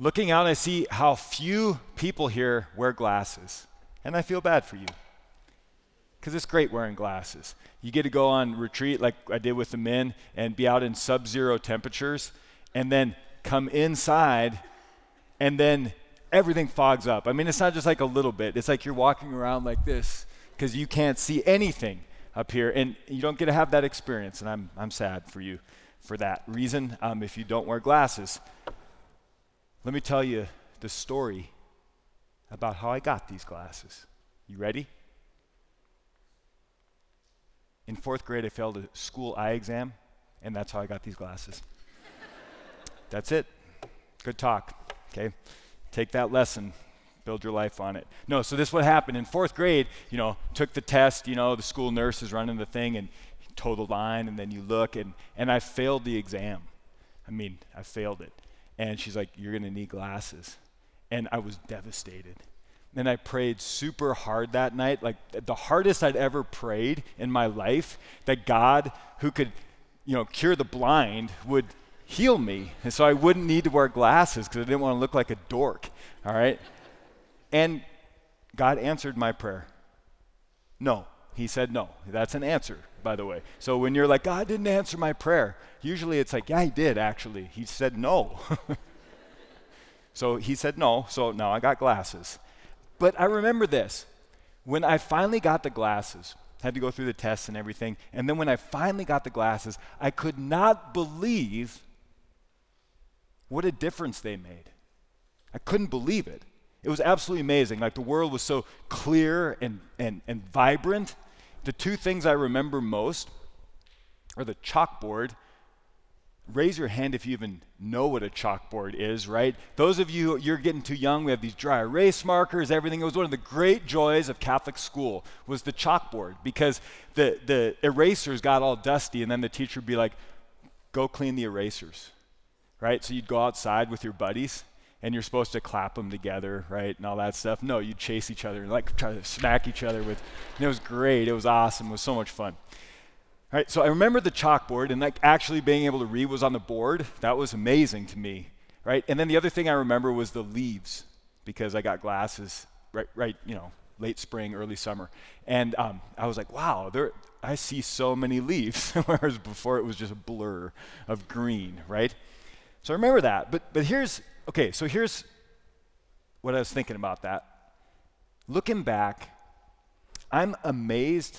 looking out, I see how few people here wear glasses. And I feel bad for you. Because it's great wearing glasses. You get to go on retreat like I did with the men and be out in sub zero temperatures and then come inside and then everything fogs up. I mean, it's not just like a little bit, it's like you're walking around like this because you can't see anything up here and you don't get to have that experience. And I'm, I'm sad for you for that reason um, if you don't wear glasses. Let me tell you the story about how I got these glasses. You ready? In fourth grade, I failed a school eye exam, and that's how I got these glasses. that's it. Good talk. Okay? Take that lesson, build your life on it. No, so this what happened in fourth grade. You know, took the test. You know, the school nurse is running the thing and toe the line, and then you look, and and I failed the exam. I mean, I failed it. And she's like, "You're gonna need glasses," and I was devastated. And I prayed super hard that night, like the hardest I'd ever prayed in my life, that God, who could, you know, cure the blind, would heal me. And so I wouldn't need to wear glasses because I didn't want to look like a dork. All right? And God answered my prayer. No. He said no. That's an answer, by the way. So when you're like, God didn't answer my prayer, usually it's like, yeah, he did actually. He said no. so he said no. So now I got glasses. But I remember this. When I finally got the glasses, had to go through the tests and everything, and then when I finally got the glasses, I could not believe what a difference they made. I couldn't believe it. It was absolutely amazing. Like the world was so clear and, and, and vibrant. The two things I remember most are the chalkboard. Raise your hand if you even know what a chalkboard is, right? Those of you, you're getting too young, we have these dry erase markers, everything. It was one of the great joys of Catholic school was the chalkboard because the, the erasers got all dusty and then the teacher would be like, go clean the erasers right? So you'd go outside with your buddies and you're supposed to clap them together, right? And all that stuff. No, you'd chase each other and like try to smack each other with. And it was great. It was awesome. It was so much fun. All right, so I remember the chalkboard and like actually being able to read was on the board. That was amazing to me, right? And then the other thing I remember was the leaves because I got glasses right, right, you know, late spring, early summer, and um, I was like, wow, there, I see so many leaves, whereas before it was just a blur of green, right? So I remember that. But, but here's, okay, so here's what I was thinking about that. Looking back, I'm amazed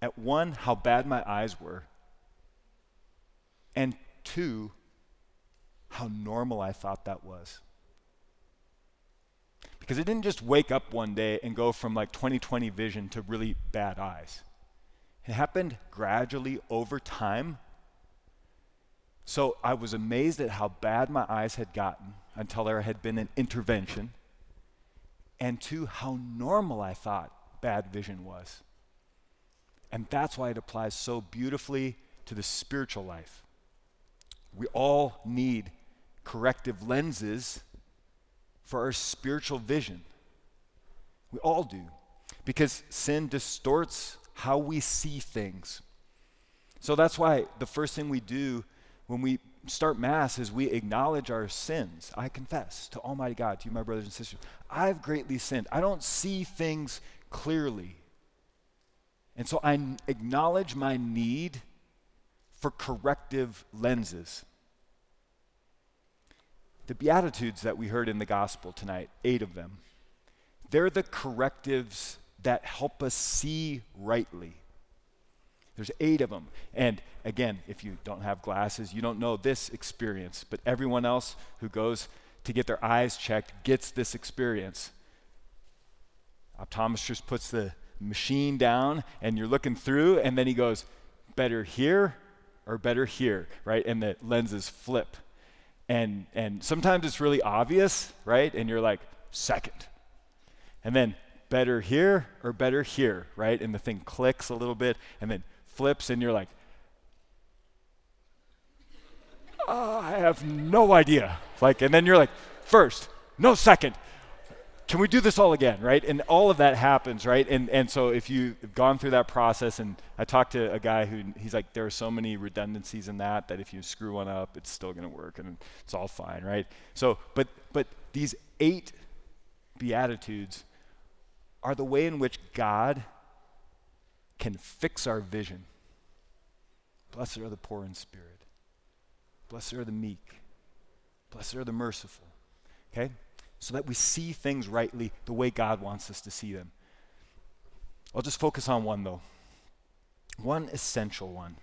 at one, how bad my eyes were, and two, how normal I thought that was. Because it didn't just wake up one day and go from like 20/20 vision to really bad eyes. It happened gradually over time so I was amazed at how bad my eyes had gotten until there had been an intervention, and two, how normal I thought bad vision was. And that's why it applies so beautifully to the spiritual life. We all need corrective lenses for our spiritual vision. We all do. Because sin distorts how we see things. So that's why the first thing we do when we start Mass is we acknowledge our sins. I confess to Almighty God, to you, my brothers and sisters, I've greatly sinned. I don't see things clearly. And so I acknowledge my need for corrective lenses. The Beatitudes that we heard in the gospel tonight, eight of them, they're the correctives that help us see rightly. There's eight of them. And again, if you don't have glasses, you don't know this experience, but everyone else who goes to get their eyes checked gets this experience. Optometrist puts the machine down and you're looking through, and then he goes, better here or better here, right? And the lenses flip. And, and sometimes it's really obvious, right? And you're like, second. And then better here or better here, right? And the thing clicks a little bit, and then flips and you're like, oh, I have no idea. Like, and then you're like, first, no second. can we do this all again, right? And all of that happens, right? And, and so if you've gone through that process, and I talked to a guy who, he's like, there are so many redundancies in that, that if you screw one up, it's still going to work, and it's all fine, right? So, but, but these eight Beatitudes are the way in which God can fix our vision. Blessed are the poor in spirit. Blessed are the meek. Blessed are the merciful. Okay? so that we see things rightly the way God wants us to see them. I'll just focus on one, though. One essential one.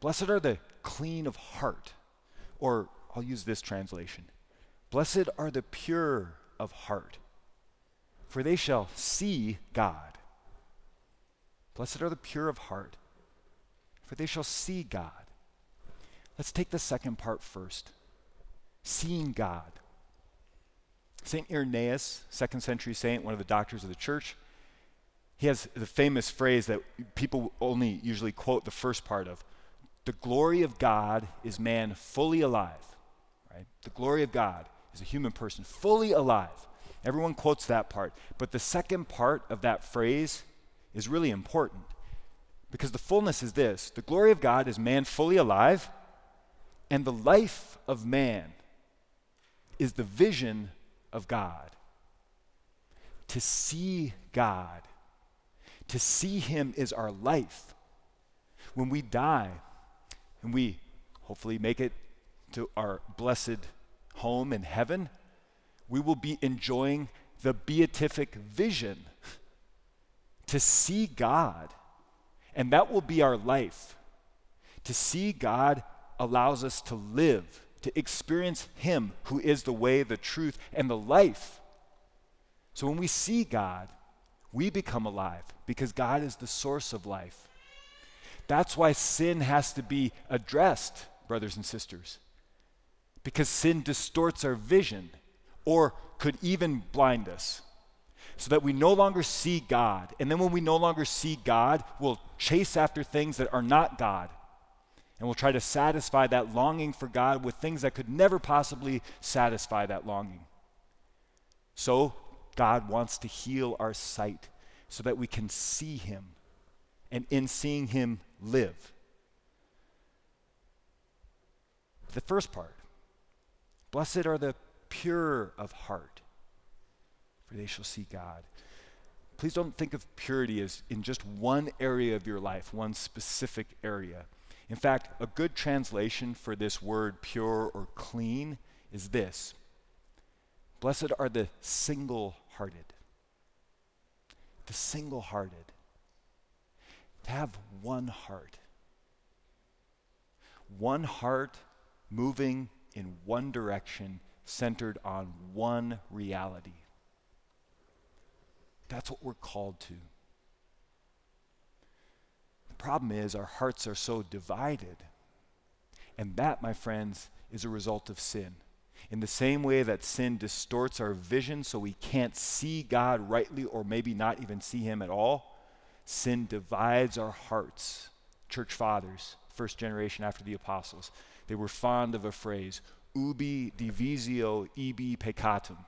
Blessed are the clean of heart, or I'll use this translation Blessed are the pure of heart, for they shall see God. Blessed are the pure of heart, for they shall see God. Let's take the second part first seeing God. St. Irenaeus, second century saint, one of the doctors of the church, he has the famous phrase that people only usually quote the first part of The glory of God is man fully alive. Right? The glory of God is a human person fully alive. Everyone quotes that part. But the second part of that phrase is really important because the fullness is this the glory of God is man fully alive, and the life of man is the vision of God. To see God, to see Him is our life. When we die and we hopefully make it to our blessed home in heaven, we will be enjoying the beatific vision to see God. And that will be our life. To see God allows us to live to experience Him who is the way, the truth, and the life. So when we see God, we become alive because God is the source of life. That's why sin has to be addressed, brothers and sisters, because sin distorts our vision or could even blind us so that we no longer see God. And then when we no longer see God, we'll chase after things that are not God and we'll try to satisfy that longing for God with things that could never possibly satisfy that longing. So, God wants to heal our sight so that we can see Him and in seeing Him live. The first part Blessed are the pure of heart, they shall see God. Please don't think of purity as in just one area of your life, one specific area. In fact, a good translation for this word pure or clean is this Blessed are the single hearted. The single hearted. To have one heart. One heart moving in one direction, centered on one reality. That's what we're called to The problem is, our hearts are so divided. And that, my friends, is a result of sin. In the same way that sin distorts our vision so we can't see God rightly or maybe not even see Him at all, sin divides our hearts. Church fathers, first generation after the apostles, they were fond of a phrase, ubi divisio ibi peccatum.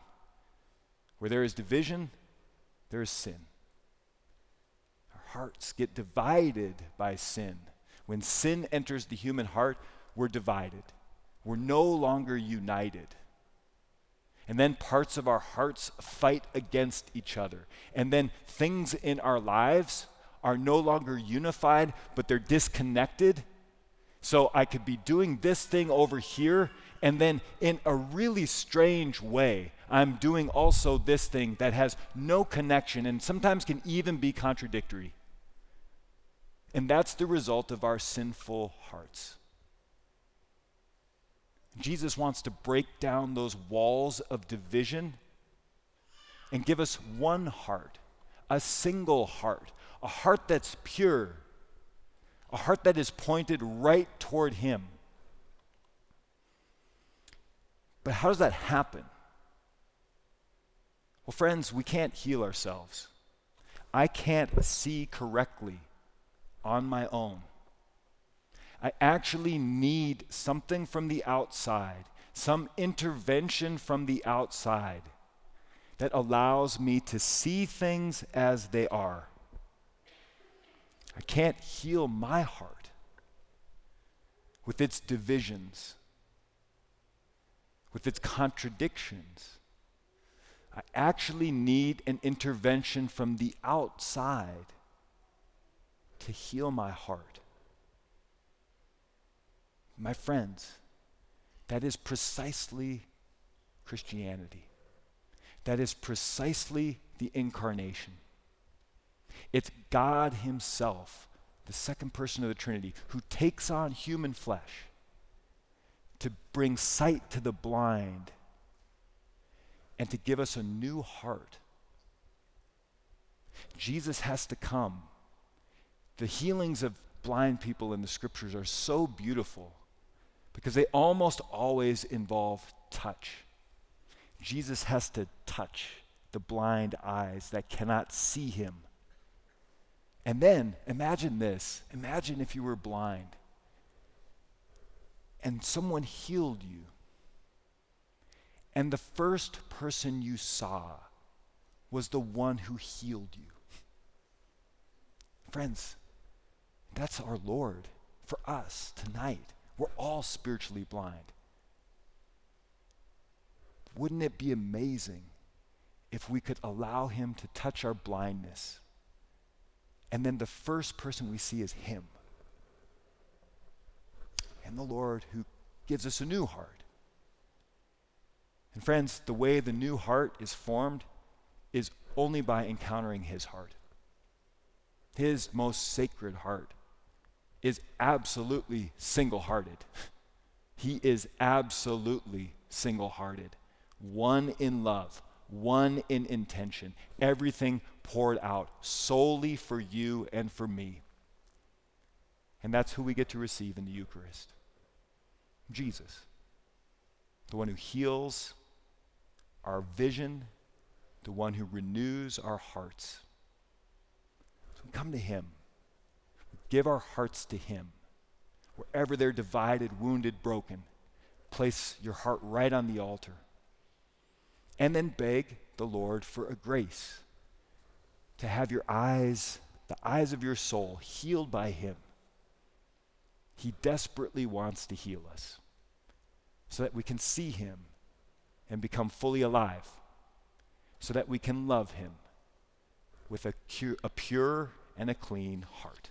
Where there is division, there is sin Our hearts get divided by sin. When sin enters the human heart, we're divided. We're no longer united. And then parts of our hearts fight against each other. And then things in our lives are no longer unified, but they're disconnected. So I could be doing this thing over here, and then in a really strange way, I'm doing also this thing that has no connection and sometimes can even be contradictory. And that's the result of our sinful hearts. Jesus wants to break down those walls of division and give us one heart, a single heart, a heart that's pure, a heart that is pointed right toward Him. But how does that happen? Well, friends, we can't heal ourselves. I can't see correctly on my own. I actually need something from the outside, some intervention from the outside that allows me to see things as they are. I can't heal my heart with its divisions, with its contradictions. I actually need an intervention from the outside to heal my heart. My friends, that is precisely Christianity. That is precisely the incarnation. It's God Himself, the second person of the Trinity, who takes on human flesh to bring sight to the blind and to give us a new heart. Jesus has to come. The healings of blind people in the scriptures are so beautiful because they almost always involve touch. Jesus has to touch the blind eyes that cannot see him. And then imagine this imagine if you were blind and someone healed you, and the first person you saw was the one who healed you. Friends, that's our Lord for us tonight. We're all spiritually blind. Wouldn't it be amazing if we could allow Him to touch our blindness? And then the first person we see is Him. And the Lord who gives us a new heart. And friends, the way the new heart is formed is only by encountering His heart. His most sacred heart is absolutely single hearted. He is absolutely single hearted one in love, one in intention, everything poured out solely for you and for me. And that's who we get to receive in the Eucharist Jesus, the one who heals our vision, the one who renews our hearts. So come to Him, We give our hearts to Him. Wherever they're divided, wounded, broken, place your heart right on the altar and then beg the Lord for a grace to have your eyes, the eyes of your soul, healed by Him. He desperately wants to heal us so that we can see Him and become fully alive, so that we can love Him with a, a pure and a clean heart.